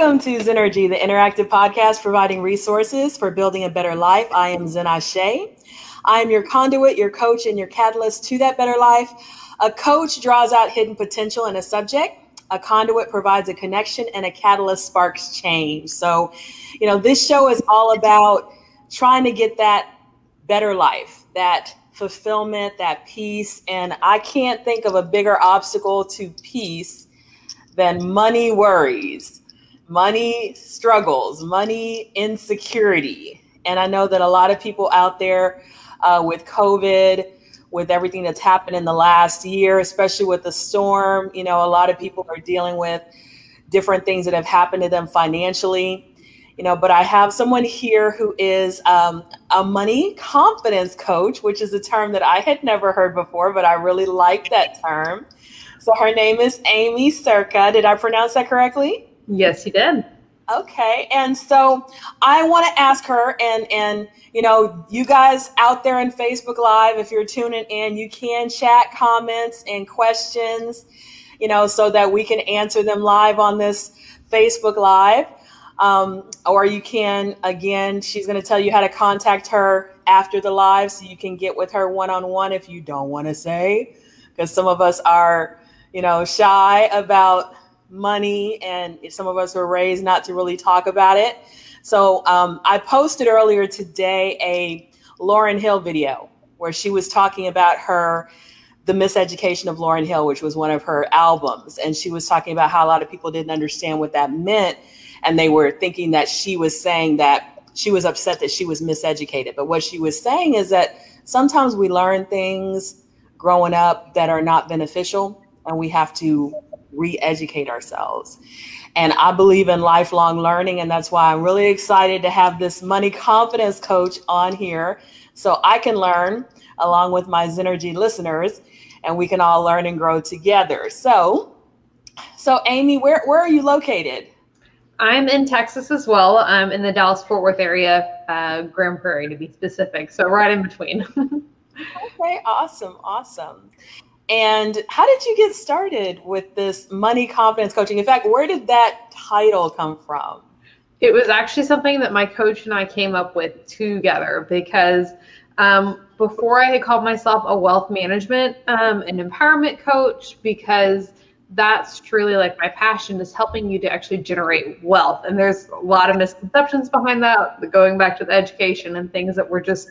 Welcome to Zennurgy, the interactive podcast providing resources for building a better life. I am Zen Ashe. I am your conduit, your coach, and your catalyst to that better life. A coach draws out hidden potential in a subject. A conduit provides a connection, and a catalyst sparks change. So, you know, this show is all about trying to get that better life, that fulfillment, that peace. And I can't think of a bigger obstacle to peace than money worries, money struggles, money insecurity. And I know that a lot of people out there uh, with COVID, with everything that's happened in the last year, especially with the storm, you know, a lot of people are dealing with different things that have happened to them financially. You know but i have someone here who is um, a money confidence coach which is a term that i had never heard before but i really like that term. So her name is Aimee Cerka did i pronounce that correctly yes you did. Okay and so i want to ask her and and you know you guys out there in facebook live if you're tuning in you can chat comments and questions you know so that we can answer them live on this facebook live. Um, or you can, again, she's going to tell you how to contact her after the live so you can get with her one on one if you don't want to say, because some of us are, you know, shy about money and some of us were raised not to really talk about it. So um, I posted earlier today a Lauryn Hill video where she was talking about her the miseducation of Lauryn Hill, which was one of her albums. And she was talking about how a lot of people didn't understand what that meant and they were thinking that she was saying that she was upset that she was miseducated. But what she was saying is that sometimes we learn things growing up that are not beneficial, and we have to re educate ourselves. And I believe in lifelong learning, and that's why I'm really excited to have this money confidence coach on here so I can learn along with my Zennurgy listeners, and we can all learn and grow together. So, so Aimee, where, where are you located? I'm in Texas as well. I'm in the Dallas Fort Worth area, uh, Grand Prairie to be specific. So right in between. okay, awesome, awesome. And how did you get started with this money confidence coaching? In fact, where did that title come from? It was actually something that my coach and I came up with together because um, before I had called myself a wealth management um, and empowerment coach because that's truly like my passion is helping you to actually generate wealth. And there's a lot of misconceptions behind that, going back to the education and things that we're just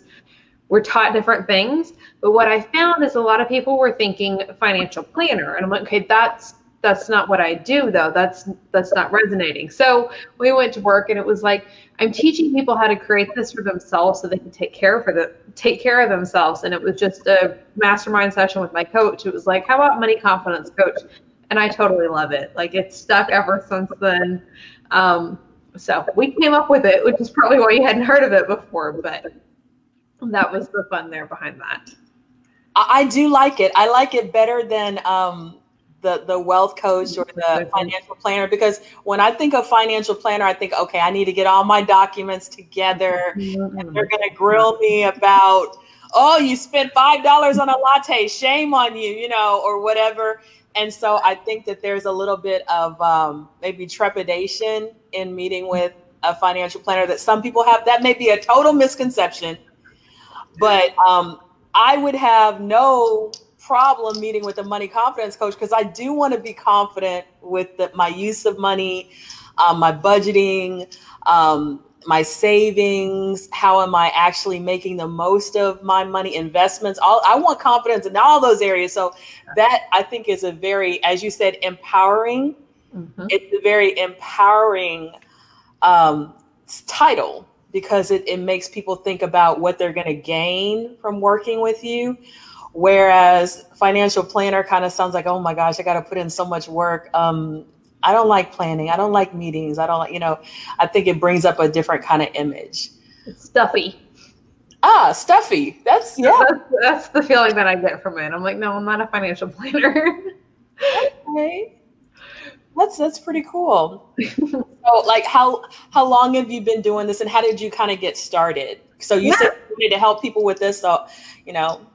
we're taught different things. But what I found is a lot of people were thinking financial planner. And I'm like, okay, that's that's not what I do though. That's that's not resonating. So we went to work and it was like I'm teaching people how to create this for themselves so they can take care for the take care of themselves. And it was just a mastermind session with my coach. It was like, how about money confidence coach? and I totally love it. Like it's stuck ever since then. Um, so we came up with it, which is probably why you hadn't heard of it before, but that was the fun there behind that. I do like it. I like it better than um, the the wealth coach or the financial planner because when I think of financial planner, I think, okay, I need to get all my documents together, mm-hmm. and they're going to grill me about, oh, you spent five dollars on a latte, shame on you, you know, or whatever. And so I think that there's a little bit of um, maybe trepidation in meeting with a financial planner that some people have. That may be a total misconception, but um, I would have no problem meeting with a money confidence coach because I do want to be confident with the, my use of money, um, my budgeting, um, my savings how am i actually making the most of my money investments all i want confidence in all those areas. So that i think is a very as you said empowering. Mm-hmm. it's a very empowering um, title because it, it makes people think about what they're going to gain from working with you whereas financial planner kind of sounds like oh my gosh i got to put in so much work um, I don't like planning. I don't like meetings. I don't like, you know, I think it brings up a different kind of image. It's stuffy. Ah, stuffy. That's yeah. That's, that's, the feeling that I get from it. I'm like, no, I'm not a financial planner. okay. That's that's pretty cool. so like how how long have you been doing this and how did you kind of get started? So you yeah. said you need to help people with this, so you know.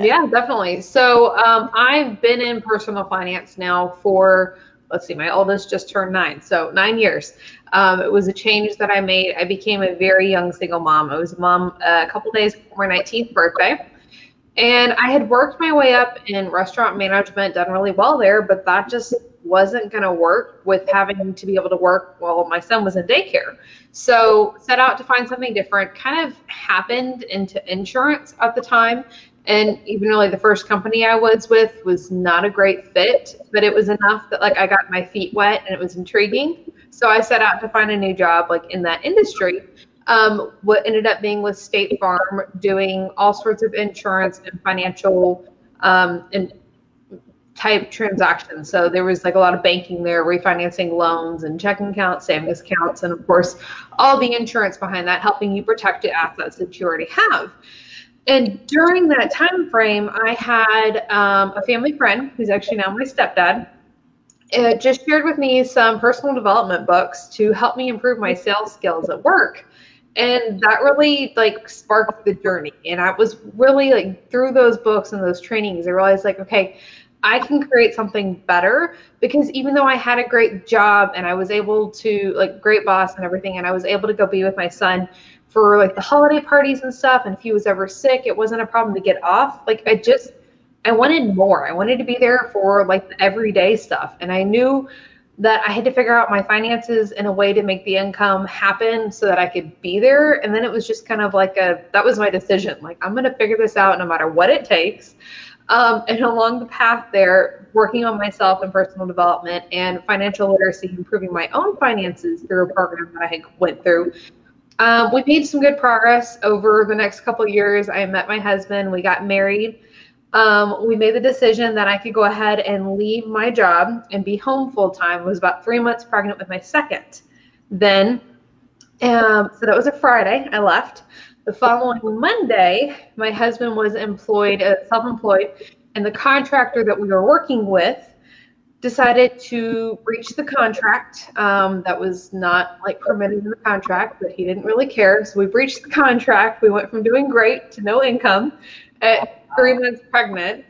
Yeah, definitely. So um, I've been in personal finance now for let's see, my oldest just turned nine, so nine years. Um, it was a change that I made. I became a very young single mom. I was a mom uh, a couple days before my 19th birthday. And I had worked my way up in restaurant management, done really well there, but that just wasn't going to work with having to be able to work while my son was in daycare. So set out to find something different. Kind of happened into insurance at the time. And even really the first company I was with was not a great fit, but it was enough that like I got my feet wet and it was intriguing. So I set out to find a new job like in that industry. Um, what ended up being with State Farm, doing all sorts of insurance and financial um, and type transactions. So there was like a lot of banking there, refinancing loans and checking accounts, savings accounts, and of course, all the insurance behind that, helping you protect the assets that you already have. And during that time frame, I had um, a family friend who's actually now my stepdad. It just shared with me some personal development books to help me improve my sales skills at work and that really like sparked the journey and i was really like through those books and those trainings i realized like okay i can create something better because even though i had a great job and i was able to like great boss and everything and i was able to go be with my son for like the holiday parties and stuff and if he was ever sick it wasn't a problem to get off like i just i wanted more i wanted to be there for like the everyday stuff and i knew that I had to figure out my finances in a way to make the income happen so that I could be there. And then it was just kind of like a that was my decision. Like I'm to figure this out no matter what it takes. Um, and along the path there, working on myself and personal development and financial literacy, improving my own finances through a program that I went through. Um, we made some good progress over the next couple years. I met my husband. We got married um, we made the decision that I could go ahead and leave my job and be home full time. I was about three months pregnant with my second. Then, um, so that was a Friday. I left. The following Monday, my husband was employed, uh, self-employed, and the contractor that we were working with decided to breach the contract. Um, that was not like permitted in the contract, but he didn't really care. So we breached the contract. We went from doing great to no income at three months pregnant.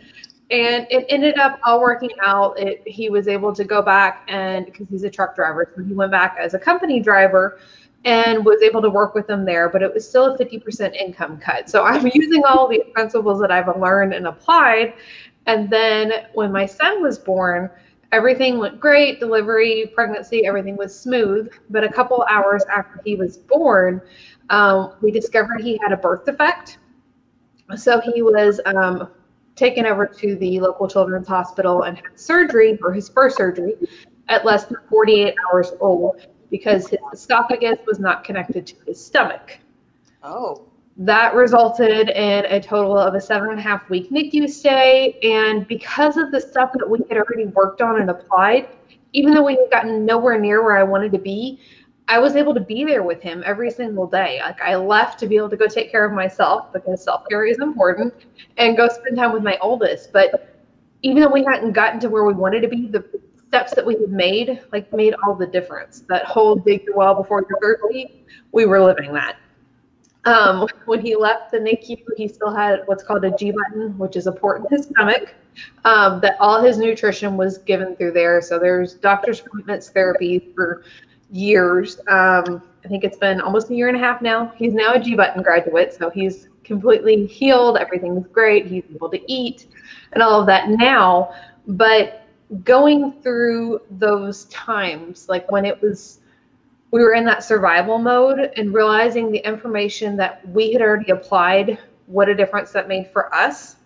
And it ended up all working out. It, he was able to go back and because he's a truck driver, so he went back as a company driver and was able to work with them there, but it was still a 50% income cut. So I'm using all the principles that I've learned and applied. And then when my son was born, everything went great delivery, pregnancy, everything was smooth. But a couple hours after he was born, um, we discovered he had a birth defect so he was um, taken over to the local children's hospital and had surgery for his first surgery at less than 48 hours old because his esophagus was not connected to his stomach. Oh. That resulted in a total of a seven and a half week NICU stay. And because of the stuff that we had already worked on and applied, even though we had gotten nowhere near where I wanted to be, I was able to be there with him every single day. Like I left to be able to go take care of myself because self care is important and go spend time with my oldest. But even though we hadn't gotten to where we wanted to be, the steps that we had made like made all the difference. That whole dig your well before you're thirsty, we were living that. Um, when he left the NICU, he still had what's called a G button, which is a port in his stomach. Um, that all his nutrition was given through there. So there's doctor's appointments, therapy for years. Um, I think it's been almost a year and a half now. He's now a G button graduate, so he's completely healed. Everything's great. He's able to eat and all of that now. But going through those times, like when it was, we were in that survival mode and realizing the information that we had already applied, what a difference that made for us.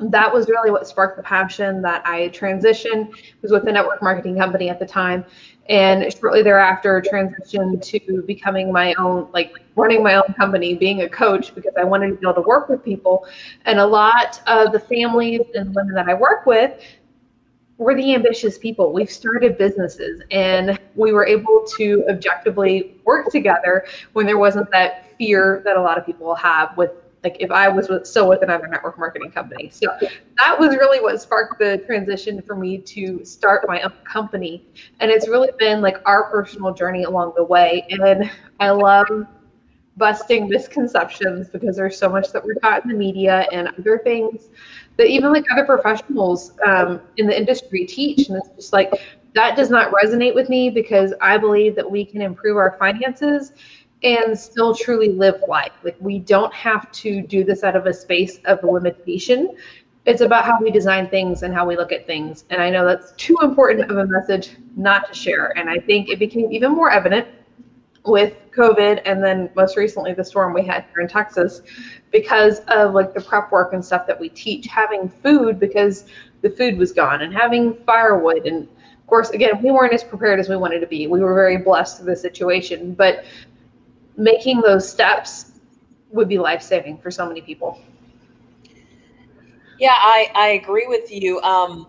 That was really what sparked the passion that I transitioned. was with a network marketing company at the time and shortly thereafter transitioned to becoming my own like running my own company being a coach because i wanted to be able to work with people and a lot of the families and women that i work with were the ambitious people we've started businesses and we were able to objectively work together when there wasn't that fear that a lot of people have with like if I was with, still with another network marketing company. So that was really what sparked the transition for me to start my own company. And it's really been like our personal journey along the way. And I love busting misconceptions because there's so much that we're taught in the media and other things that even like other professionals um, in the industry teach. And it's just like, that does not resonate with me because I believe that we can improve our finances and still truly live life. Like we don't have to do this out of a space of limitation. It's about how we design things and how we look at things. And I know that's too important of a message not to share. And I think it became even more evident with COVID and then most recently the storm we had here in Texas because of like the prep work and stuff that we teach, having food because the food was gone and having firewood and of course again we weren't as prepared as we wanted to be. We were very blessed with the situation, but making those steps would be life saving for so many people. Yeah, I, I agree with you. Um,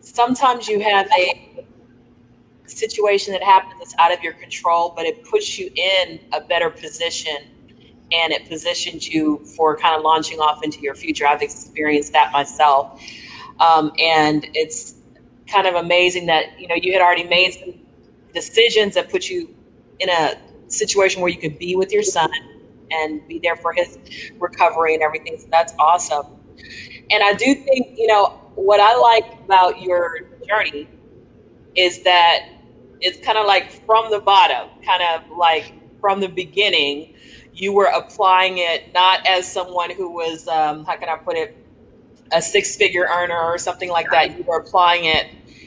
sometimes you have a situation that happens that's out of your control, but it puts you in a better position and it positions you for kind of launching off into your future. I've experienced that myself. Um, and it's kind of amazing that, you know, you had already made some decisions that put you in a situation where you could be with your son and be there for his recovery and everything. So that's awesome. And I do think, you know, what I like about your journey is that it's kind of like from the bottom, kind of like from the beginning, you were applying it not as someone who was, um, how can I put it, a six figure earner or something like that. You were applying it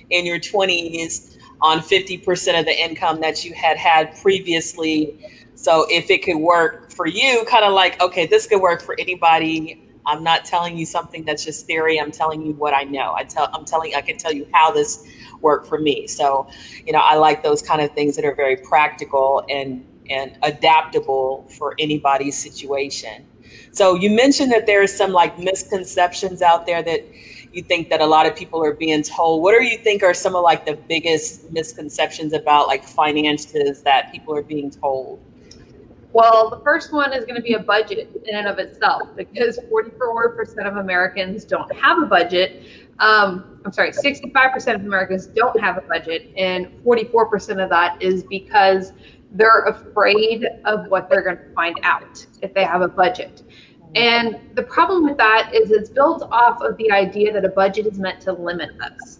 in your 20s on 50% of the income that you had had previously. So if it could work for you, kind of like, okay, this could work for anybody. I'm not telling you something that's just theory. I'm telling you what I know. I tell I'm telling I can tell you how this worked for me. So, you know, I like those kind of things that are very practical and and adaptable for anybody's situation. So you mentioned that there are some like misconceptions out there that you think that a lot of people are being told. What do you think are some of like the biggest misconceptions about like finances that people are being told? Well, the first one is going to be a budget in and of itself because 44% of Americans don't have a budget. Um, I'm sorry, 65% of Americans don't have a budget, and 44% of that is because they're afraid of what they're going to find out if they have a budget. And the problem with that is it's built off of the idea that a budget is meant to limit us.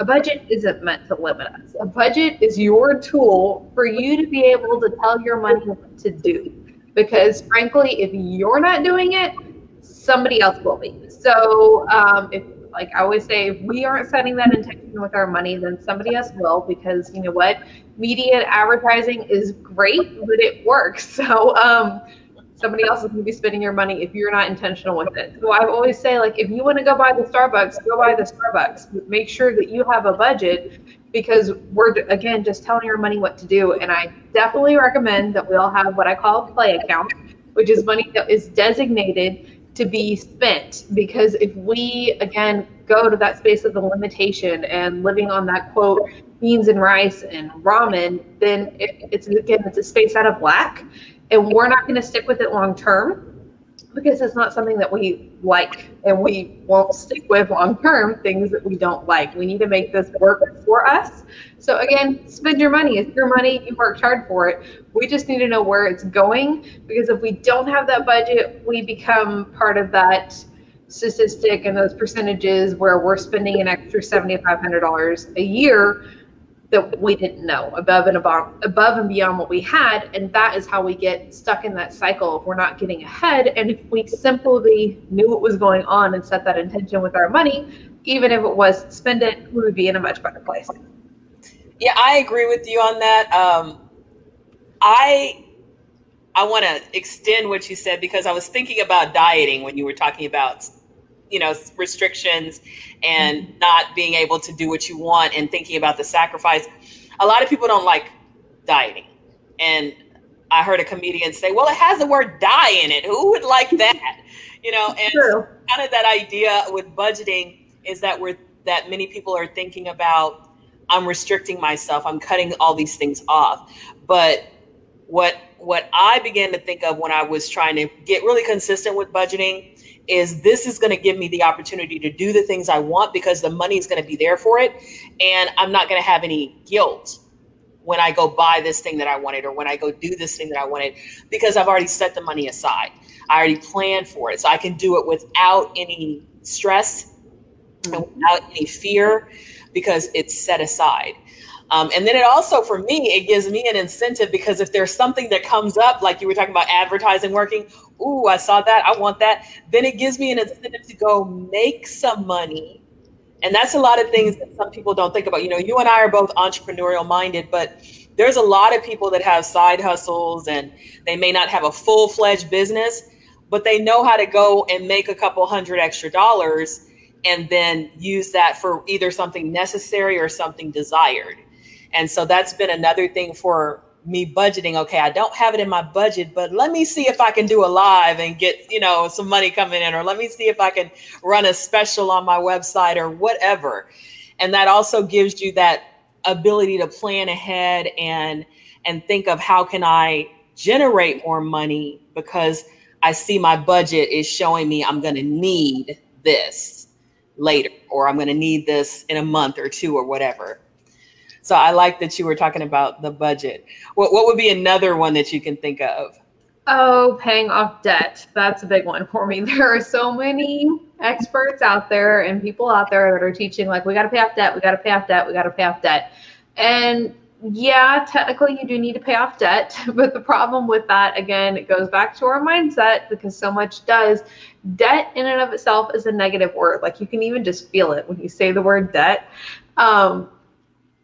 A budget isn't meant to limit us. A budget is your tool for you to be able to tell your money what to do. Because frankly, if you're not doing it, somebody else will be. So um, if like I always say, if we aren't setting that intention with our money, then somebody else will. Because you know what, media advertising is great, but it works. So um, somebody else is going to be spending your money if you're not intentional with it. So I always say, like, if you want to go buy the Starbucks, go buy the Starbucks. Make sure that you have a budget because we're again just telling your money what to do. And I definitely recommend that we all have what I call a play account, which is money that is designated to be spent. Because if we again go to that space of the limitation and living on that quote beans and rice and ramen, then it, it's again it's a space out of lack and we're not going to stick with it long term because it's not something that we like and we won't stick with long term things that we don't like. We need to make this work for us. So again, spend your money. It's your money. You worked hard for it. We just need to know where it's going because if we don't have that budget, we become part of that statistic and those percentages where we're spending an extra $7,500 a year that we didn't know above and above above and beyond what we had and that is how we get stuck in that cycle we're not getting ahead and if we simply knew what was going on and set that intention with our money even if it was spend it we would be in a much better place. Yeah i agree with you on that. Um, i i want to extend what you said because i was thinking about dieting when you were talking about you know restrictions and not being able to do what you want and thinking about the sacrifice. A lot of people don't like dieting. And i heard a comedian say well it has the word die in it. Who would like that? You know and True. kind of that idea with budgeting is that we're that many people are thinking about i'm restricting myself. I'm cutting all these things off. But what what i began to think of when i was trying to get really consistent with budgeting is this is going to give me the opportunity to do the things I want because the money is going to be there for it. And I'm not going to have any guilt when I go buy this thing that I wanted or when I go do this thing that I wanted because I've already set the money aside. I already planned for it. So I can do it without any stress and mm-hmm. without any fear because it's set aside. Um, and then it also, for me, it gives me an incentive because if there's something that comes up, like you were talking about advertising working, ooh, I saw that, I want that, then it gives me an incentive to go make some money. And that's a lot of things that some people don't think about. You know, you and I are both entrepreneurial minded, but there's a lot of people that have side hustles and they may not have a full fledged business, but they know how to go and make a couple hundred extra dollars and then use that for either something necessary or something desired. And so that's been another thing for me budgeting. Okay, I don't have it in my budget, but let me see if I can do a live and get, you know, some money coming in, or let me see if I can run a special on my website or whatever. And that also gives you that ability to plan ahead and and think of how can I generate more money because I see my budget is showing me I'm going to need this later or I'm going to need this in a month or two or whatever. So I like that you were talking about the budget. What what would be another one that you can think of? Oh, paying off debt. That's a big one for me. There are so many experts out there and people out there that are teaching like we got to pay off debt, we got to pay off debt, we got to pay off debt. And yeah, technically you do need to pay off debt, but the problem with that again, it goes back to our mindset because so much does. Debt in and of itself is a negative word. Like you can even just feel it when you say the word debt. Um,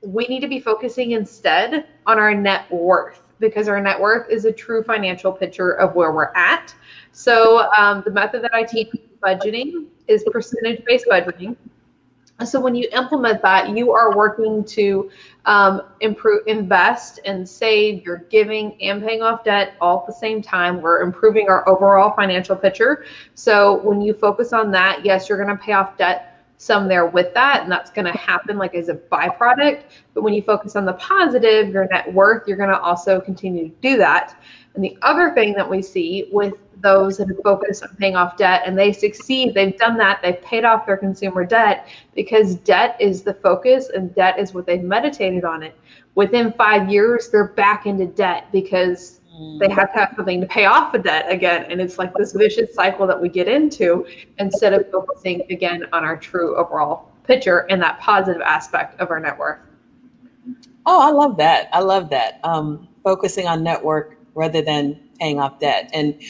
we need to be focusing instead on our net worth because our net worth is a true financial picture of where we're at. So um, the method that I teach budgeting is percentage based budgeting. So when you implement that, you are working to um, improve, invest, and save. You're giving and paying off debt all at the same time. We're improving our overall financial picture. So when you focus on that, yes, you're going to pay off debt some there with that and that's going to happen like as a byproduct. But when you focus on the positive your net worth you're going to also continue to do that. And the other thing that we see with those that have focused on paying off debt and they succeed they've done that they've paid off their consumer debt because debt is the focus and debt is what they've meditated on it. Within five years they're back into debt because they have to have something to pay off a debt again. And it's like this vicious cycle that we get into instead of focusing again on our true overall picture and that positive aspect of our network. Oh, I love that. I love that. Um, focusing on network rather than paying off debt. And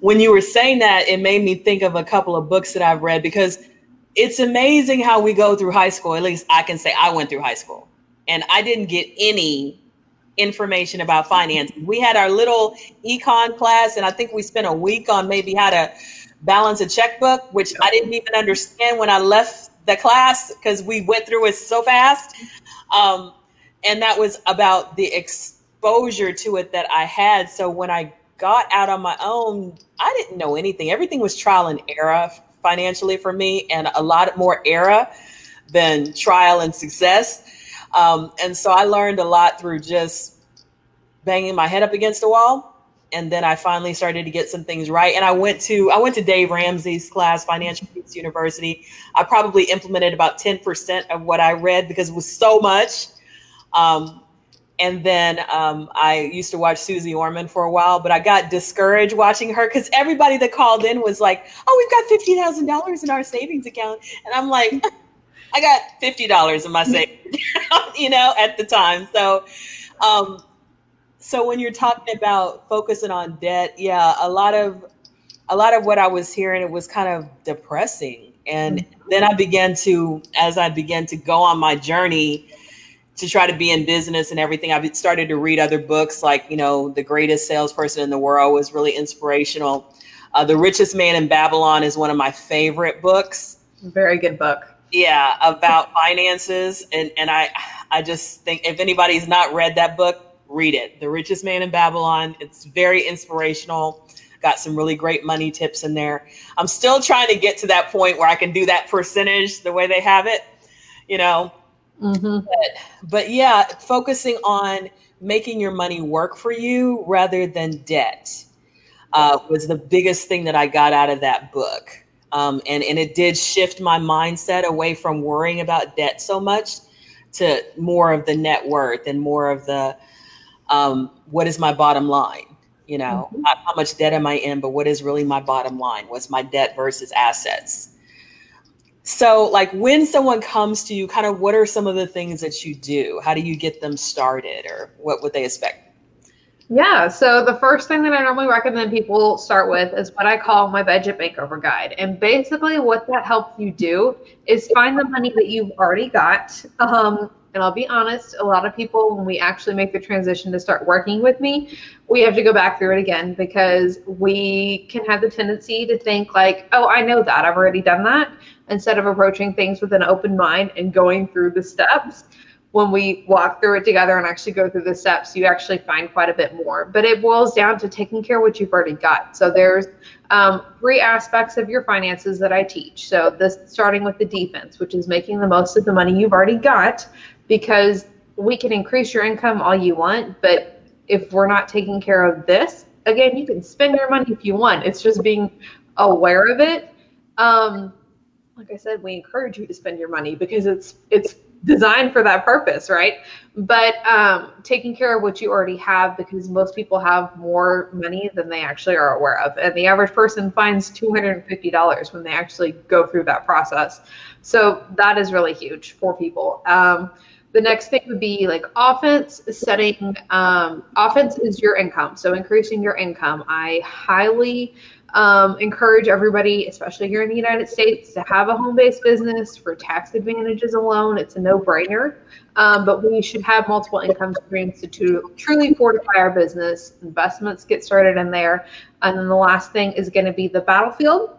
when you were saying that, it made me think of a couple of books that I've read because it's amazing how we go through high school. At least I can say I went through high school and I didn't get any information about finance. We had our little econ class, and I think we spent a week on maybe how to balance a checkbook, which I didn't even understand when I left the class because we went through it so fast. Um, and that was about the exposure to it that I had. So when I got out on my own, I didn't know anything. Everything was trial and error financially for me, and a lot more error than trial and success. Um, and so I learned a lot through just banging my head up against the wall. And then I finally started to get some things right. And I went to I went to Dave Ramsey's class, Financial Peace University. I probably implemented about 10% of what I read because it was so much. Um, and then um, I used to watch Susie Orman for a while, but I got discouraged watching her because everybody that called in was like, "Oh, we've got fifty thousand dollars in our savings account," and I'm like, I got fifty dollars in my savings, you know, at the time. So, um, so when you're talking about focusing on debt, yeah, a lot of a lot of what I was hearing it was kind of depressing, and then I began to, as I began to go on my journey to try to be in business and everything, I started to read other books, like you know, the greatest salesperson in the world was really inspirational. Uh, the Richest Man in Babylon is one of my favorite books. Very good book yeah about finances and and i i just think if anybody's not read that book read it. The richest man in babylon it's very inspirational got some really great money tips in there. I'm still trying to get to that point where i can do that percentage the way they have it you know? Mm-hmm. but, but yeah focusing on making your money work for you rather than debt uh, was the biggest thing that i got out of that book um, and, and it did shift my mindset away from worrying about debt so much to more of the net worth and more of the um, what is my bottom line? You know, mm-hmm. how, how much debt am I in, but what is really my bottom line? What's my debt versus assets? so like when someone comes to you kind of what are some of the things that you do how do you get them started or what would they expect yeah, so the first thing that I normally recommend people start with is what I call my budget makeover guide. And basically, what that helps you do is find the money that you've already got. Um, and I'll be honest, a lot of people, when we actually make the transition to start working with me, we have to go back through it again because we can have the tendency to think, like, oh, I know that, I've already done that, instead of approaching things with an open mind and going through the steps when we walk through it together and actually go through the steps, you actually find quite a bit more. But it boils down to taking care of what you've already got. So there's um, three aspects of your finances that I teach. So this starting with the defense, which is making the most of the money you've already got, because we can increase your income all you want, but if we're not taking care of this, again, you can spend your money if you want. It's just being aware of it. Um, like I said, we encourage you to spend your money because it's it's designed for that purpose, right? But um, taking care of what you already have because most people have more money than they actually are aware of. And the average person finds $250 when they actually go through that process. So that is really huge for people. Um, the next thing would be like offense setting. Um, offense is your income. So increasing your income. I highly um, encourage everybody, especially here in the United States, to have a home based business for tax advantages alone. It's a no brainer. Um, but we should have multiple income streams to, to truly fortify our business. Investments get started in there. And then the last thing is going to be the battlefield.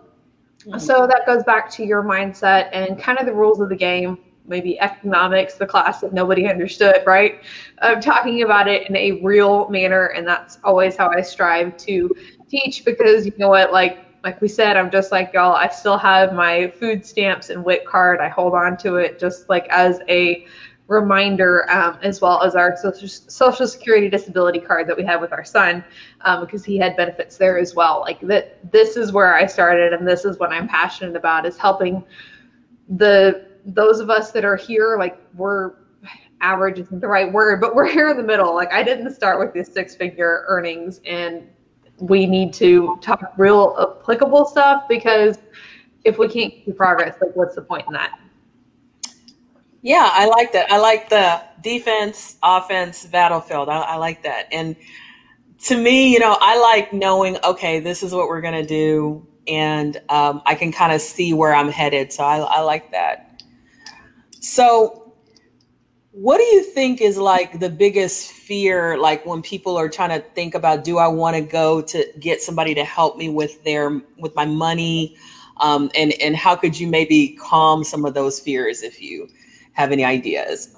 Mm-hmm. So that goes back to your mindset and kind of the rules of the game maybe economics, the class that nobody understood, right? I'm talking about it in a real manner, and that's always how I strive to teach because you know what, like like we said, I'm just like y'all. I still have my food stamps and WIC card. I hold on to it just like as a reminder, um, as well as our social, social security disability card that we have with our son, um, because he had benefits there as well. Like that, this is where I started, and this is what I'm passionate about is helping the those of us that are here. Like we're average isn't the right word, but we're here in the middle. Like I didn't start with this six figure earnings and we need to talk real applicable stuff because if we can't see progress, like what's the point in that? Yeah, I like that. I like the defense, offense, battlefield. I, I like that. And to me, you know, I like knowing, okay, this is what we're going to do. And um, I can kind of see where I'm headed. So I, I like that. So what do you think is like the biggest fear, like when people are trying to think about, do I want to go to get somebody to help me with their with my money, um, and and how could you maybe calm some of those fears if you have any ideas?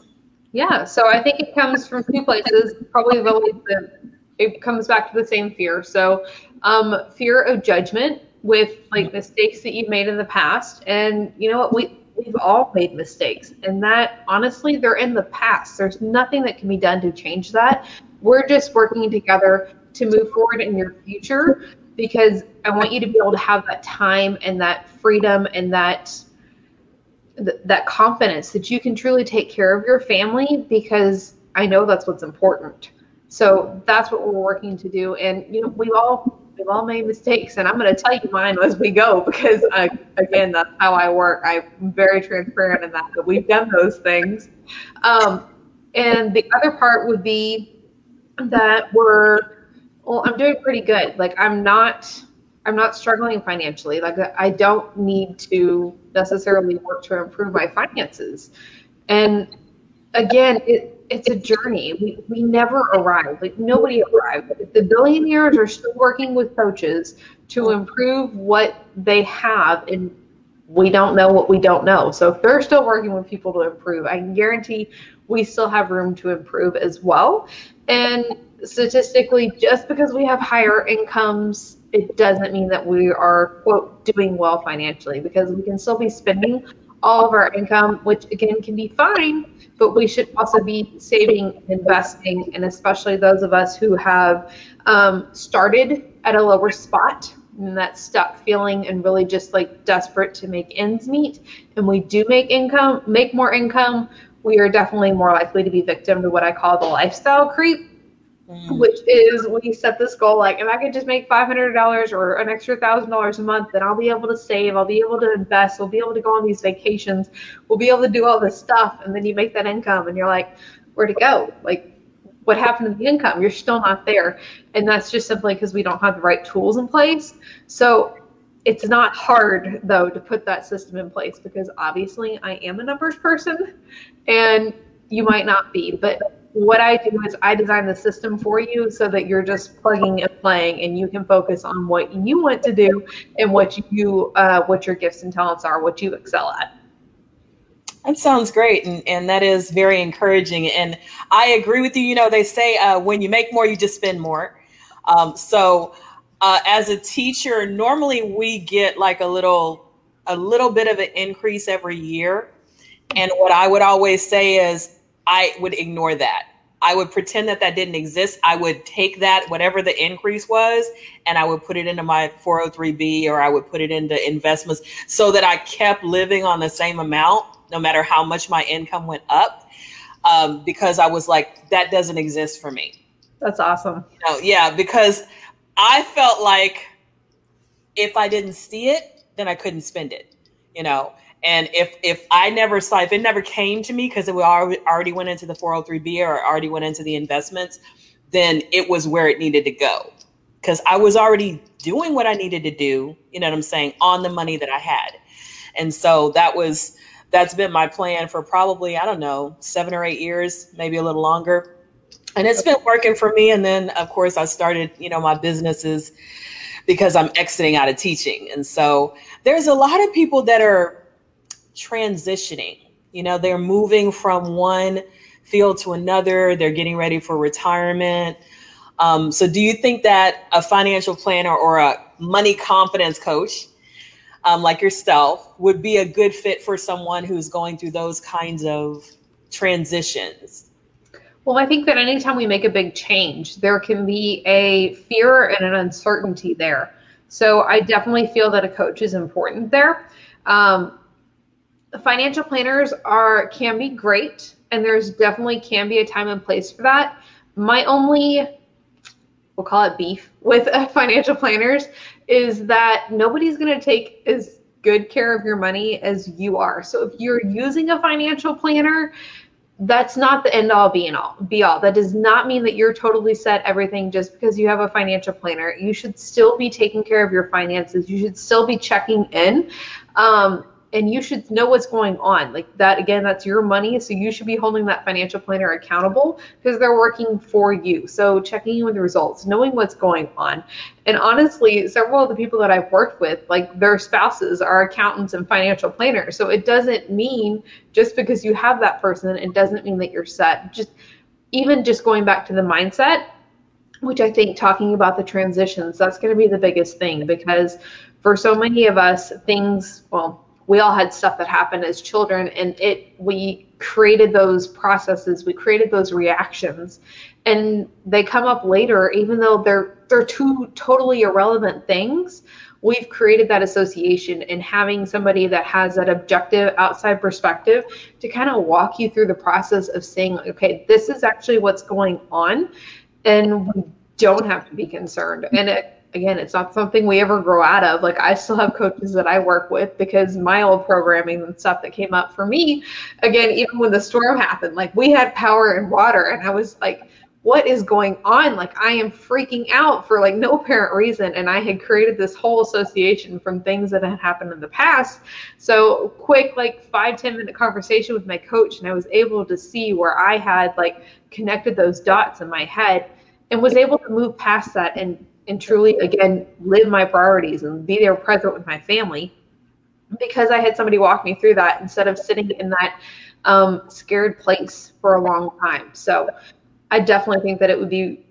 Yeah, so I think it comes from two places. Probably the it comes back to the same fear. So, um, fear of judgment with like mistakes that you've made in the past, and you know what we we've all made mistakes and that honestly they're in the past. There's nothing that can be done to change that. We're just working together to move forward in your future because i want you to be able to have that time and that freedom and that that confidence that you can truly take care of your family because i know that's what's important. So that's what we're working to do. And you know we've all we've all made mistakes, and I'm going to tell you mine as we go because, I, again, that's how I work. I'm very transparent in that, that we've done those things. Um, and the other part would be that we're, well, I'm doing pretty good. Like I'm not, I'm not struggling financially. Like I don't need to necessarily work to improve my finances. And again, it, it's a journey. We, we never arrive. Like nobody arrived. The billionaires are still working with coaches to improve what they have, and we don't know what we don't know. So if they're still working with people to improve, I can guarantee we still have room to improve as well. And statistically, just because we have higher incomes, it doesn't mean that we are quote doing well financially because we can still be spending all of our income, which again can be fine but we should also be saving, and investing, and especially those of us who have um, started at a lower spot and that stuck feeling and really just like desperate to make ends meet. And we do make income make more income we are definitely more likely to be victim to what i call the lifestyle creep Mm. Which is when you set this goal, like if I could just make five hundred dollars or an extra thousand dollars a month, then I'll be able to save, I'll be able to invest, we'll be able to go on these vacations, we'll be able to do all this stuff, and then you make that income, and you're like, where to go? Like, what happened to the income? You're still not there, and that's just simply because we don't have the right tools in place. So it's not hard though to put that system in place because obviously I am a numbers person, and you might not be, but what I do is I design the system for you so that you're just plugging and playing, and you can focus on what you want to do and what you uh, what your gifts and talents are, what you excel at. That sounds great, and, and that is very encouraging. And I agree with you. You know, they say uh, when you make more, you just spend more. Um, so, uh, as a teacher, normally we get like a little a little bit of an increase every year. And what I would always say is, I would ignore that. I would pretend that that didn't exist. I would take that, whatever the increase was, and I would put it into my 403B or I would put it into investments so that I kept living on the same amount no matter how much my income went up. Um, because I was like, that doesn't exist for me. That's awesome. You know, yeah, because I felt like if I didn't see it, then I couldn't spend it, you know. And if if I never saw, if it never came to me because it already went into the 403b or already went into the investments, then it was where it needed to go. Because I was already doing what I needed to do, you know what I'm saying, on the money that I had. And so that was that's been my plan for probably, I don't know, seven or eight years, maybe a little longer. And it's been working for me. And then of course I started, you know, my businesses because I'm exiting out of teaching. And so there's a lot of people that are transitioning. You know, they're moving from one field to another, they're getting ready for retirement. Um, so, do you think that a financial planner or a money confidence coach um, like yourself would be a good fit for someone who's going through those kinds of transitions? Well, I think that anytime we make a big change, there can be a fear and an uncertainty there. So I definitely feel that a coach is important there. Um, financial planners are can be great and there's definitely can be a time and place for that. My only we'll call it beef with financial planners is that nobody's going to take as good care of your money as you are. So if you're using a financial planner that's not the end all be all be all. That does not mean that you're totally set everything just because you have a financial planner. You should still be taking care of your finances. You should still be checking in. Um, and you should know what's going on. Like that, again, that's your money. So you should be holding that financial planner accountable because they're working for you. So checking in with the results, knowing what's going on. And honestly, several of the people that I've worked with, like their spouses are accountants and financial planners. So it doesn't mean just because you have that person, it doesn't mean that you're set. Just even just going back to the mindset, which I think talking about the transitions, that's going to be the biggest thing because for so many of us, things, well, we all had stuff that happened as children and it we created those processes we created those reactions and they come up later even though they're they're two totally irrelevant things we've created that association and having somebody that has that objective outside perspective to kind of walk you through the process of saying okay this is actually what's going on and we don't have to be concerned. And it again, it's not something we ever grow out of. Like I still have coaches that I work with because my old programming and stuff that came up for me, again, even when the storm happened, like we had power and water and I was like, what is going on? Like I am freaking out for like no apparent reason. And I had created this whole association from things that had happened in the past. So quick, like five, 10 minute conversation with my coach. And I was able to see where I had like connected those dots in my head and was able to move past that and and truly again live my priorities and be there present with my family because I had somebody walk me through that instead of sitting in that um, scared place for a long time. So I definitely think that it would be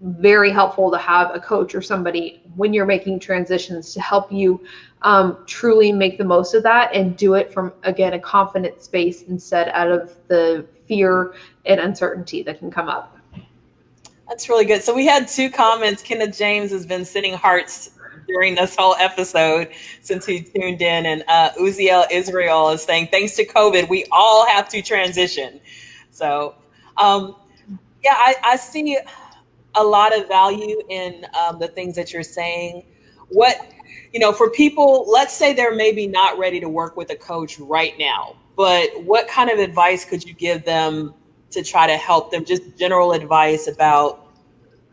very helpful to have a coach or somebody when you're making transitions to help you um, truly make the most of that and do it from again a confident space instead out of the fear and uncertainty that can come up. That's really good. So we had two comments. Kenneth James has been sending hearts during this whole episode since he tuned in, and uh, Uziel Israel is saying, "Thanks to COVID, we all have to transition." So, um, yeah, I, I see a lot of value in um, the things that you're saying. What, you know, for people, let's say they're maybe not ready to work with a coach right now, but what kind of advice could you give them to try to help them? Just general advice about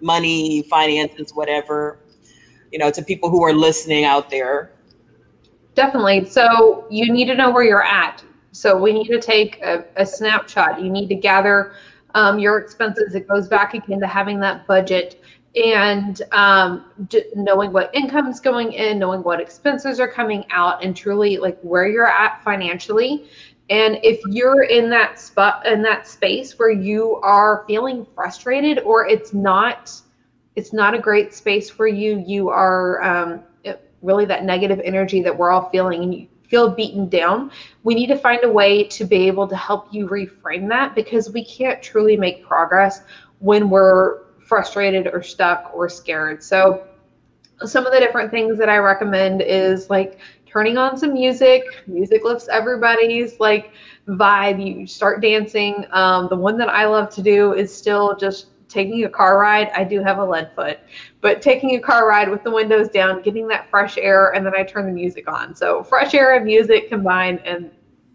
money, finances, whatever, you know, to people who are listening out there. Definitely. So you need to know where you're at. So we need to take a, a snapshot. You need to gather um, your expenses. It goes back again to having that budget and um, knowing what income is going in, knowing what expenses are coming out, and truly like where you're at financially. And if you're in that spot in that space where you are feeling frustrated or it's not it's not a great space for you, you are um, really that negative energy that we're all feeling and you feel beaten down, we need to find a way to be able to help you reframe that because we can't truly make progress when we're frustrated or stuck or scared. So, some of the different things that I recommend is like turning on some music. Music lifts everybody's like vibe. You start dancing. Um, the one that I love to do is still just taking a car ride. I do have a lead foot, but taking a car ride with the windows down, getting that fresh air, and then I turn the music on. So fresh air and music combined, and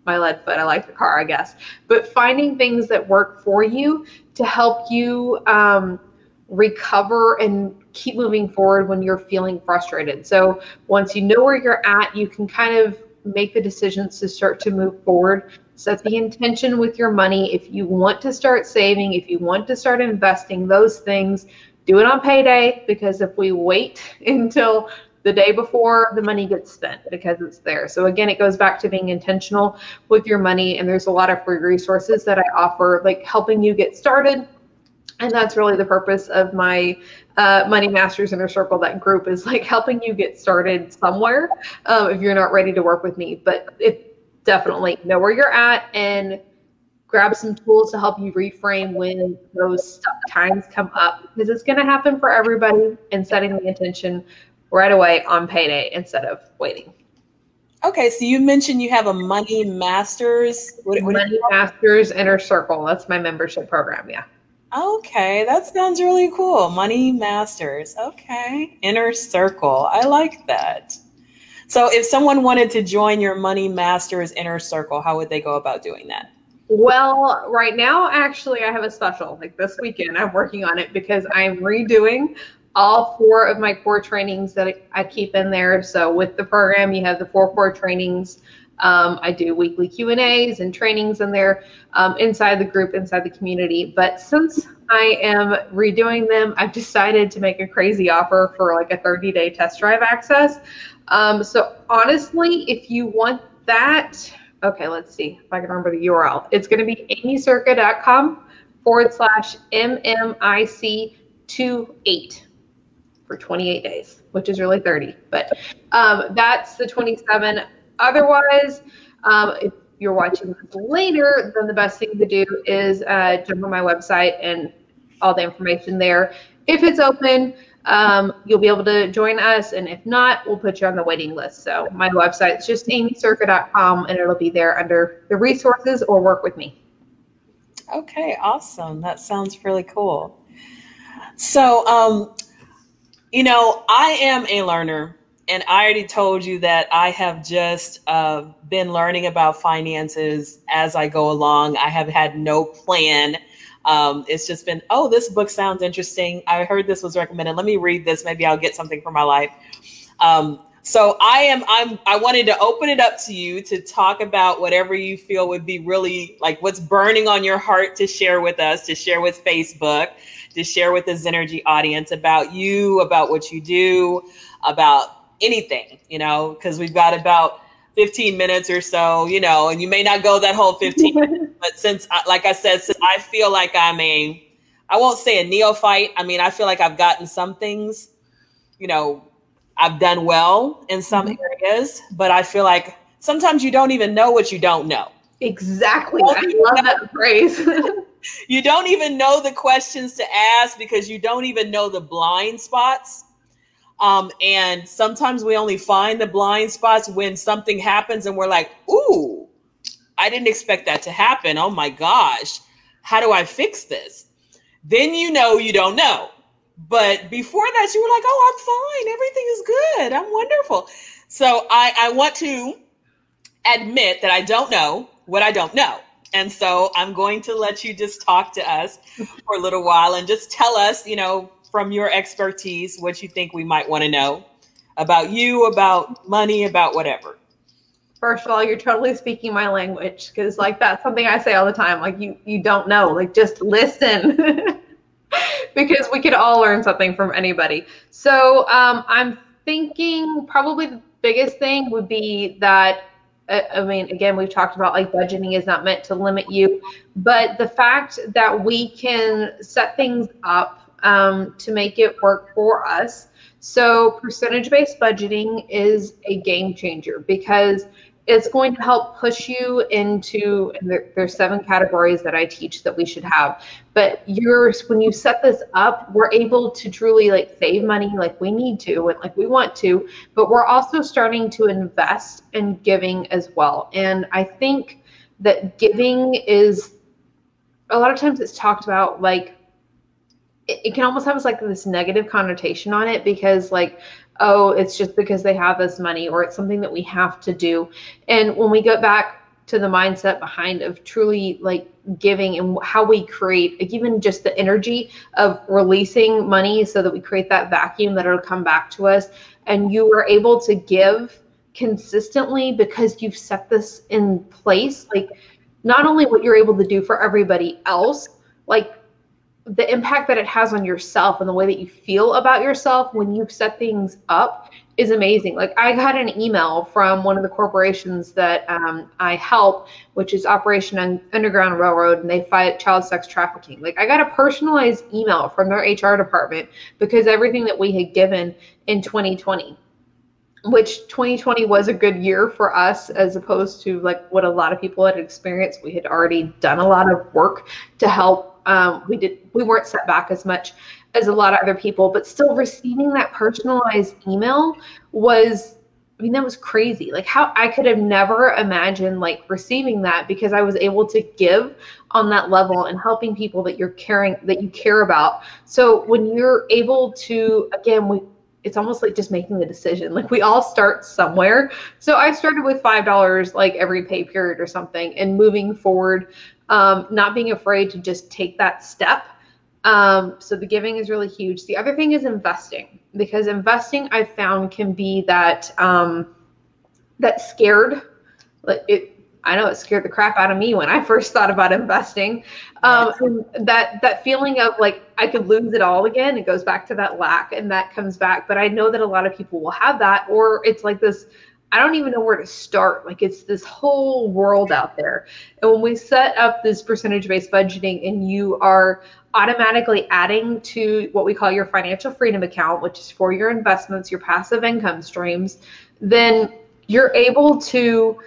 my lead foot. I like the car, I guess. But finding things that work for you to help you um, recover and keep moving forward when you're feeling frustrated. So once you know where you're at, you can kind of make the decisions to start to move forward set the intention with your money. If you want to start saving, if you want to start investing, those things, do it on payday because if we wait until the day before the money gets spent because it's there. So again, it goes back to being intentional with your money and there's a lot of free resources that I offer like helping you get started. And that's really the purpose of my uh, Money Masters Inner Circle. That group is like helping you get started somewhere um, if you're not ready to work with me. But if definitely know where you're at and grab some tools to help you reframe when those times come up because it's going to happen for everybody and setting the intention right away on payday instead of waiting. Okay, so you mentioned you have a Money Masters. What, what Money Masters Inner Circle. That's my membership program. Yeah. Okay, that sounds really cool. Money Masters. Okay, Inner Circle. I like that. So if someone wanted to join your Money Masters inner circle, how would they go about doing that? Well, right now, actually, I have a special. Like this weekend, I'm working on it because I'm redoing all four of my core trainings that I keep in there. So with the program, you have the four core trainings. Um, I do weekly Q and A's and trainings in there um, inside the group, inside the community. But since I am redoing them, I've decided to make a crazy offer for like a 30 day test drive access. Um, so honestly, if you want that, okay, let's see if I can remember the URL. It's going to be aimeecerka.com forward slash MMIC28 for 28 days, which is really 30. But um, that's the 27. Otherwise, um, if you're watching this later, then the best thing to do is uh, jump on my website and all the information there. If it's open, um, you'll be able to join us. And if not, we'll put you on the waiting list. So my website is just aimeecerka.com and it'll be there under the resources or work with me. Okay, awesome. That sounds really cool. So, um, you know, I am a learner, and I already told you that I have just uh, been learning about finances as I go along. I have had no plan um, it's just been, oh, this book sounds interesting. I heard this was recommended. Let me read this. Maybe I'll get something for my life. Um, so I am I'm I wanted to open it up to you to talk about whatever you feel would be really like what's burning on your heart to share with us, to share with Facebook, to share with the Zennurgy audience about you, about what you do, about anything, you know, because we've got about 15 minutes or so, you know, and you may not go that whole 15 minutes, but since, like I said, since I feel like I'm a, I won't say a neophyte. I mean, I feel like I've gotten some things, you know, I've done well in some mm-hmm. areas, but I feel like sometimes you don't even know what you don't know. Exactly. I love that phrase. you don't even know the questions to ask because you don't even know the blind spots um, and sometimes we only find the blind spots when something happens and we're like, ooh, I didn't expect that to happen. Oh my gosh, how do I fix this? Then you know you don't know. But before that, you were like, oh, I'm fine. Everything is good. I'm wonderful. So I, I want to admit that I don't know what I don't know. And so I'm going to let you just talk to us for a little while and just tell us, you know, from your expertise, what you think we might want to know about you, about money, about whatever. First of all, you're totally speaking my language because, like, that's something I say all the time. Like, you you don't know, like, just listen, because we could all learn something from anybody. So, um, I'm thinking probably the biggest thing would be that I mean, again, we've talked about like budgeting is not meant to limit you, but the fact that we can set things up um, to make it work for us. So, percentage based budgeting is a game changer because it's going to help push you into there, there's seven categories that i teach that we should have but yours when you set this up we're able to truly like save money like we need to and like we want to but we're also starting to invest in giving as well and i think that giving is a lot of times it's talked about like it, it can almost have like this negative connotation on it because like oh, it's just because they have this money or it's something that we have to do. And when we go back to the mindset behind of truly like giving and how we create like even just the energy of releasing money so that we create that vacuum that it'll come back to us and you are able to give consistently because you've set this in place like not only what you're able to do for everybody else like the impact that it has on yourself and the way that you feel about yourself when you set things up is amazing. Like I got an email from one of the corporations that um, I help, which is Operation Underground Railroad, and they fight child sex trafficking. Like I got a personalized email from their HR department because everything that we had given in 2020 which 2020 was a good year for us as opposed to like what a lot of people had experienced we had already done a lot of work to help um, we did we weren't set back as much as a lot of other people, but still receiving that personalized email was I mean, that was crazy. Like how I could have never imagined like receiving that because I was able to give on that level and helping people that you're caring that you care about. So when you're able to again, we it's almost like just making the decision. Like we all start somewhere. So I started with five dollars like every pay period or something and moving forward um, not being afraid to just take that step. Um, so the giving is really huge. The other thing is investing because investing I've found can be that um, that scared. It, I know it scared the crap out of me when I first thought about investing. Um, that that feeling of like I could lose it all again. It goes back to that lack, and that comes back. But I know that a lot of people will have that, or it's like this I don't even know where to start. Like it's this whole world out there. And when we set up this percentage based budgeting and you are automatically adding to what we call your financial freedom account, which is for your investments, your passive income streams, then you're able to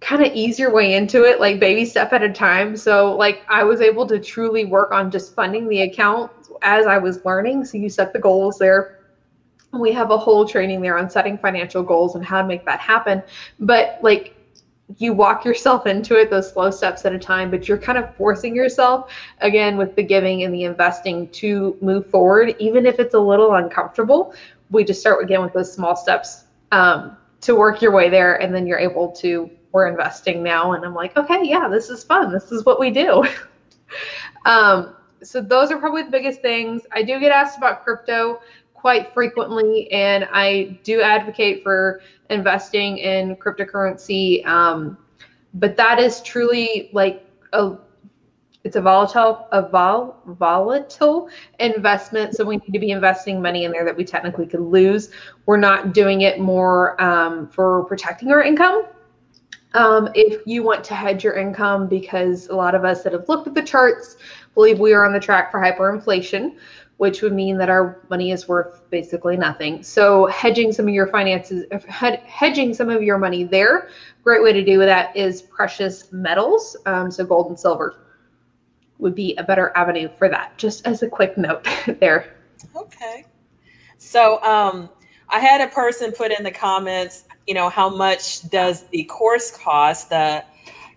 kind of ease your way into it like baby step at a time so like i was able to truly work on just funding the account as i was learning so you set the goals there we have a whole training there on setting financial goals and how to make that happen. But like you walk yourself into it those slow steps at a time but you're kind of forcing yourself again with the giving and the investing to move forward even if it's a little uncomfortable. We just start again with those small steps um, to work your way there and then you're able to we're investing now and i'm like okay yeah this is fun. This is what we do. Um, so those are probably the biggest things. I do get asked about crypto quite frequently, and I do advocate for investing in cryptocurrency. Um, but that is truly like a it's a volatile a vol, volatile investment so we need to be investing money in there that we technically could lose we're not doing it more um, for protecting our income um, if you want to hedge your income because a lot of us that have looked at the charts believe we are on the track for hyperinflation which would mean that our money is worth basically nothing. So hedging some of your finances, hedging some of your money there, great way to do that is precious metals. Um, so gold and silver would be a better avenue for that. Just as a quick note there. Okay. So um, I had a person put in the comments, you know, how much does the course cost? The,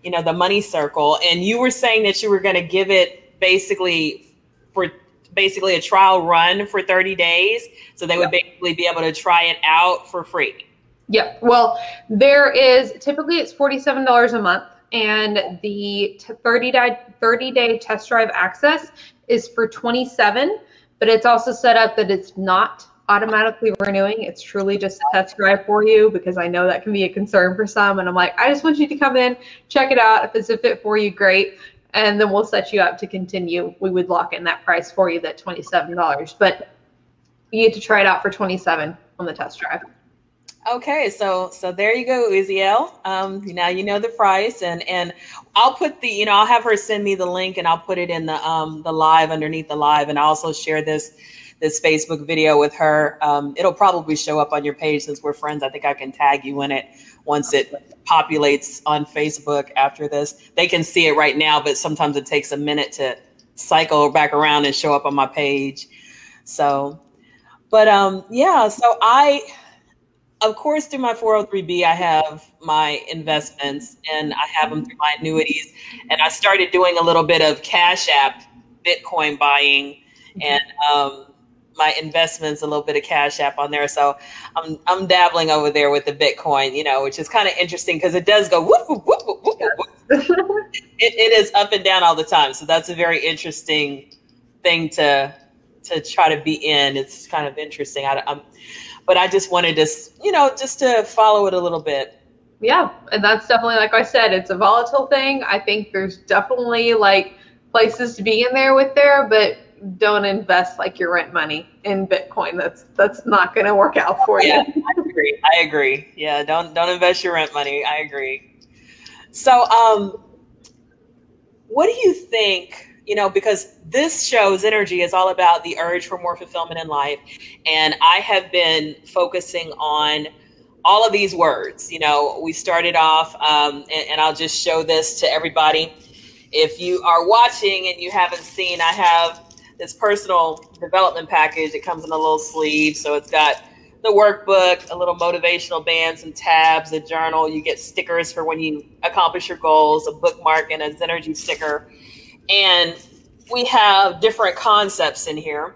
you know, the money circle, and you were saying that you were going to give it basically basically a trial run for 30 days. So they would basically be able to try it out for free. Yeah. Well, there is typically it's $47 a month and the 30 day 30 day test drive access is for 27, but it's also set up that it's not automatically renewing. It's truly just a test drive for you because I know that can be a concern for some. And I'm like, I just want you to come in, check it out. If it's a fit for you, great. And then we'll set you up to continue. We would lock in that price for you, that $27. But you get to try it out for 27 on the test drive. Okay, so so there you go, Uziel. Um, now you know the price, and and I'll put the you know I'll have her send me the link, and I'll put it in the um the live underneath the live, and I'll also share this this Facebook video with her. Um, it'll probably show up on your page since we're friends. I think I can tag you in it once it populates on Facebook after this. They can see it right now, but sometimes it takes a minute to cycle back around and show up on my page. So, but um, yeah, so I, of course, through my 403b, I have my investments and I have them through my annuities. And I started doing a little bit of Cash App Bitcoin buying and um, my investments, a little bit of Cash App on there. So I'm I'm dabbling over there with the Bitcoin, you know, which is kind of interesting because it does go whoop whoop whoop whoop whoop. whoop. it, it is up and down all the time. So that's a very interesting thing to to try to be in. It's kind of interesting. I, I'm, but I just wanted to, you know, just to follow it a little bit. Yeah, and that's definitely like I said, it's a volatile thing. I think there's definitely like places to be in there with there, but don't invest like your rent money in Bitcoin. That's that's not going to work out for you. Yeah, I agree. I agree. Yeah, don't don't invest your rent money. I agree. So, um, what do you think? You know, because this show's energy is all about the urge for more fulfillment in life, and I have been focusing on all of these words. You know, we started off, um, and, and I'll just show this to everybody. If you are watching and you haven't seen, I have this personal development package. It comes in a little sleeve. So it's got the workbook, a little motivational band, some tabs, a journal. You get stickers for when you accomplish your goals, a bookmark, and a Zennurgy sticker. And we have different concepts in here.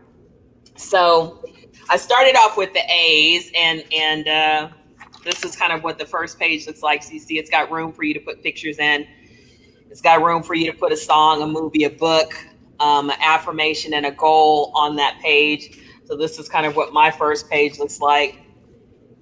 So I started off with the A's, and and uh, this is kind of what the first page looks like. So you see, it's got room for you to put pictures in. It's got room for you to put a song, a movie, a book, um, affirmation and a goal on that page. So this is kind of what my first page looks like.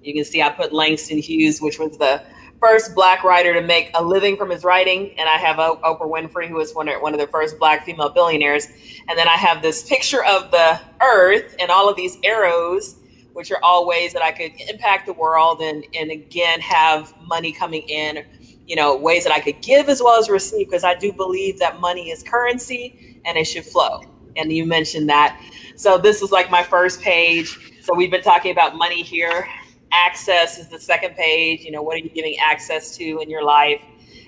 You can see I put Langston Hughes, which was the first black writer to make a living from his writing. And I have Oprah Winfrey, who was one of, one of the first black female billionaires. And then I have this picture of the earth and all of these arrows, which are all ways that I could impact the world and, and again, have money coming in, you know, ways that I could give as well as receive, because I do believe that money is currency and it should flow. And you mentioned that. So this is like my first page. So we've been talking about money here. Access is the second page. You know, what are you giving access to in your life?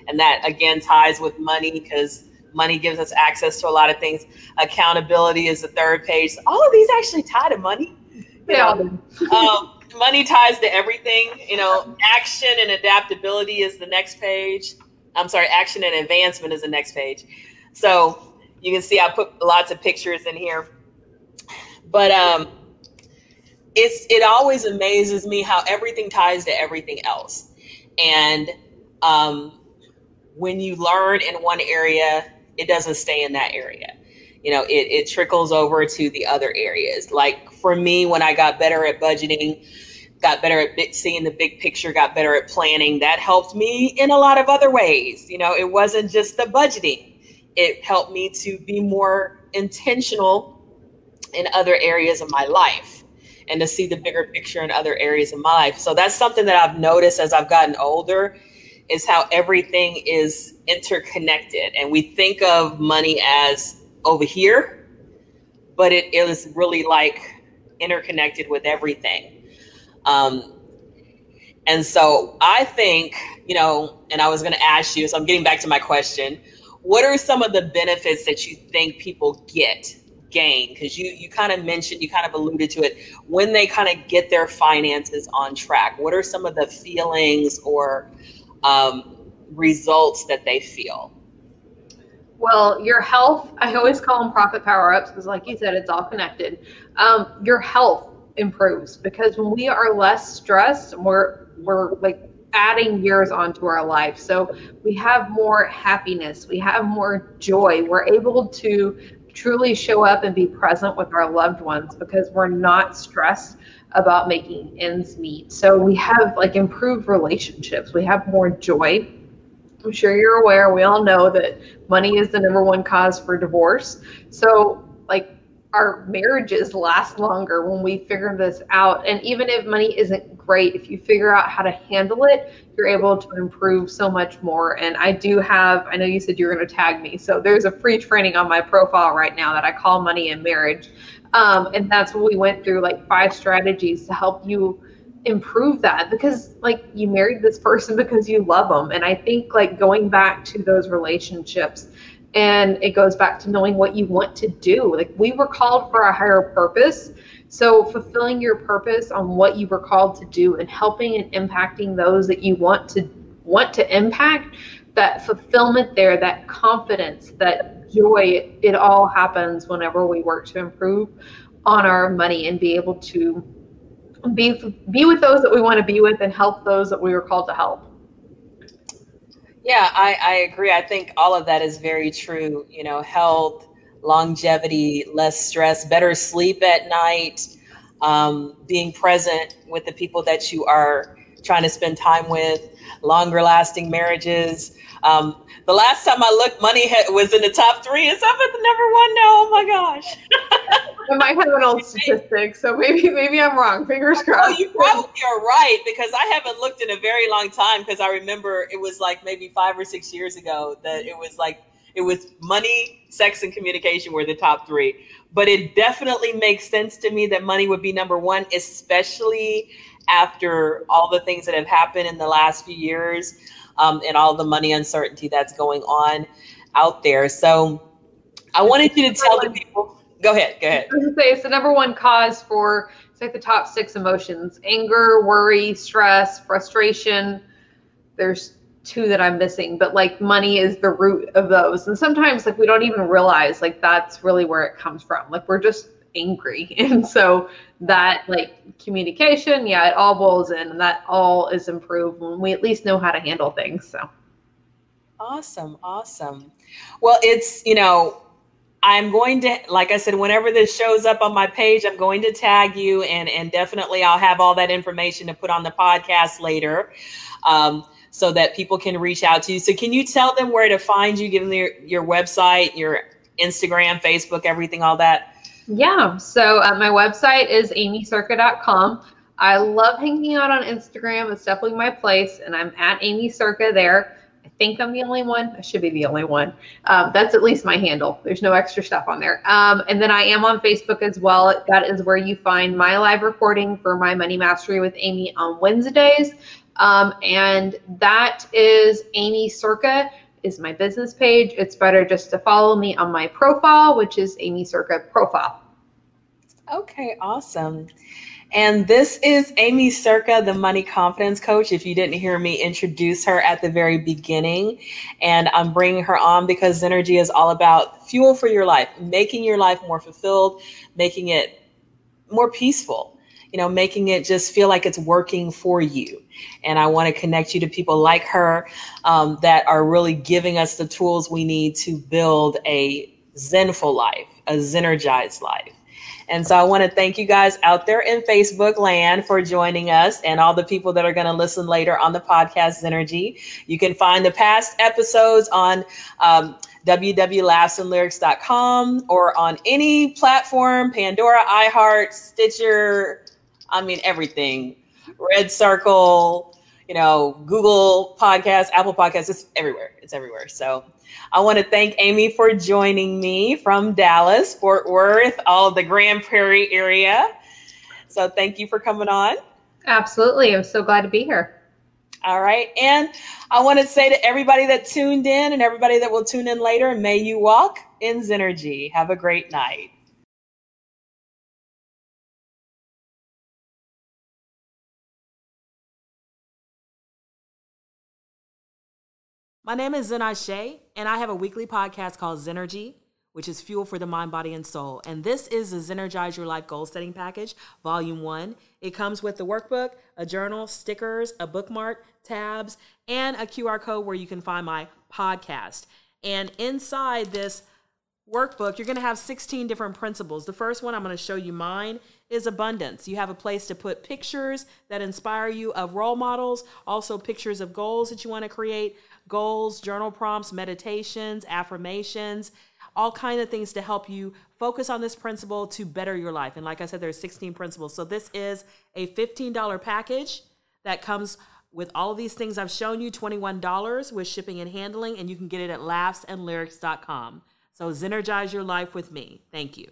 And that again ties with money because money gives us access to a lot of things. Accountability is the third page. All of these actually tie to money. Yeah. um, money ties to everything. You know, action and adaptability is the next page. I'm sorry, action and advancement is the next page. So you can see I put lots of pictures in here. But um, it's it always amazes me how everything ties to everything else. And um, when you learn in one area, it doesn't stay in that area. You know, it, it trickles over to the other areas. Like for me, when I got better at budgeting, got better at seeing the big picture, got better at planning, that helped me in a lot of other ways. You know, it wasn't just the budgeting it helped me to be more intentional in other areas of my life and to see the bigger picture in other areas of my life. So that's something that I've noticed as I've gotten older is how everything is interconnected. And we think of money as over here, but it, is really like interconnected with everything. Um, and so I think, you know, and I was going to ask you, so I'm getting back to my question what are some of the benefits that you think people get gain because you you kind of mentioned you kind of alluded to it when they kind of get their finances on track what are some of the feelings or um, results that they feel Well, your health, I always call them profit power ups because, like you said, it's all connected. Um, your health improves because when we are less stressed, we're, we're like adding years onto our life. So we have more happiness, we have more joy. We're able to truly show up and be present with our loved ones because we're not stressed about making ends meet. So we have like improved relationships, we have more joy. I'm sure you're aware, we all know that money is the number one cause for divorce. So, our marriages last longer when we figure this out. And even if money isn't great, if you figure out how to handle it, you're able to improve so much more. And I do have, I know you said you were going to tag me. So there's a free training on my profile right now that I call Money and Marriage. Um, and that's what we went through like five strategies to help you improve that because like you married this person because you love them and i think like going back to those relationships and it goes back to knowing what you want to do. Like we were called for a higher purpose. So fulfilling your purpose on what you were called to do and helping and impacting those that you want to want to impact that fulfillment there that confidence that joy it, it all happens whenever we work to improve on our money and be able to be be with those that we want to be with and help those that we were called to help yeah, I, I agree. I think all of that is very true. You know, health, longevity, less stress, better sleep at night, um, being present with the people that you are trying to spend time with, longer lasting marriages. Um, the last time I looked, money had, was in the top three. Is up at the number one now? Oh my gosh! I might have an old statistic, so maybe maybe I'm wrong. Fingers crossed. Oh, you probably are right because I haven't looked in a very long time. Because I remember it was like maybe five or six years ago that it was like it was money, sex, and communication were the top three. But it definitely makes sense to me that money would be number one, especially after all the things that have happened in the last few years um, and all the money uncertainty that's going on out there. So I wanted you to tell the people. Go ahead. Go ahead. I was say it's the number one cause for it's like the top six emotions: anger, worry, stress, frustration. There's two that I'm missing, but like money is the root of those. And sometimes like we don't even realize like that's really where it comes from. Like we're just angry. And so that like communication, yeah, it all boils in and that all is improved when we at least know how to handle things. So awesome, awesome. Well, it's you know, I'm going to, like I said, whenever this shows up on my page, I'm going to tag you, and and definitely I'll have all that information to put on the podcast later, um, so that people can reach out to you. So, can you tell them where to find you? Give them your your website, your Instagram, Facebook, everything, all that. Yeah. So uh, my website is aimeecerka.com. I love hanging out on Instagram. It's definitely my place, and I'm at Aimee Cerka there. I think I'm the only one. I should be the only one. Um, that's at least my handle. There's no extra stuff on there. Um, and then I am on Facebook as well. That is where you find my live recording for my Money Mastery with Aimee on Wednesdays. Um, and that is Aimee Cerka is my business page. It's better just to follow me on my profile, which is Aimee Cerka profile. Okay, awesome. And this is Aimee Cerka, the money confidence coach. If you didn't hear me introduce her at the very beginning, and I'm bringing her on because Zennurgy is all about fuel for your life, making your life more fulfilled, making it more peaceful, you know, making it just feel like it's working for you. And I want to connect you to people like her um, that are really giving us the tools we need to build a zenful life, a zennurgized life. And so I want to thank you guys out there in Facebook land for joining us and all the people that are going to listen later on the podcast Zennurgy. You can find the past episodes on um, www.laughsandlyrics.com or on any platform, Pandora, iHeart, Stitcher, I mean, everything. Red Circle, you know, Google Podcasts, Apple Podcasts, it's everywhere. It's everywhere. So I want to thank Aimee for joining me from Dallas, Fort Worth, all of the Grand Prairie area. So thank you for coming on. Absolutely. I'm so glad to be here. All right. And I want to say to everybody that tuned in and everybody that will tune in later, may you walk in Zennurgy. Have a great night. My name is Zenai Shay And I have a weekly podcast called Zennurgy, which is fuel for the mind, body, and soul. And this is the Zennurgize Your Life Goal Setting Package, Volume 1. It comes with the workbook, a journal, stickers, a bookmark, tabs, and a QR code where you can find my podcast. And inside this workbook, you're going to have 16 different principles. The first one I'm going to show you mine is abundance. You have a place to put pictures that inspire you of role models, also pictures of goals that you want to create, goals, journal prompts, meditations, affirmations, all kind of things to help you focus on this principle to better your life. And like I said, there's 16 principles. So this is a $15 package that comes with all of these things I've shown you, $21 with shipping and handling, and you can get it at laughsandlyrics.com. So, Zennurgize your life with me. Thank you.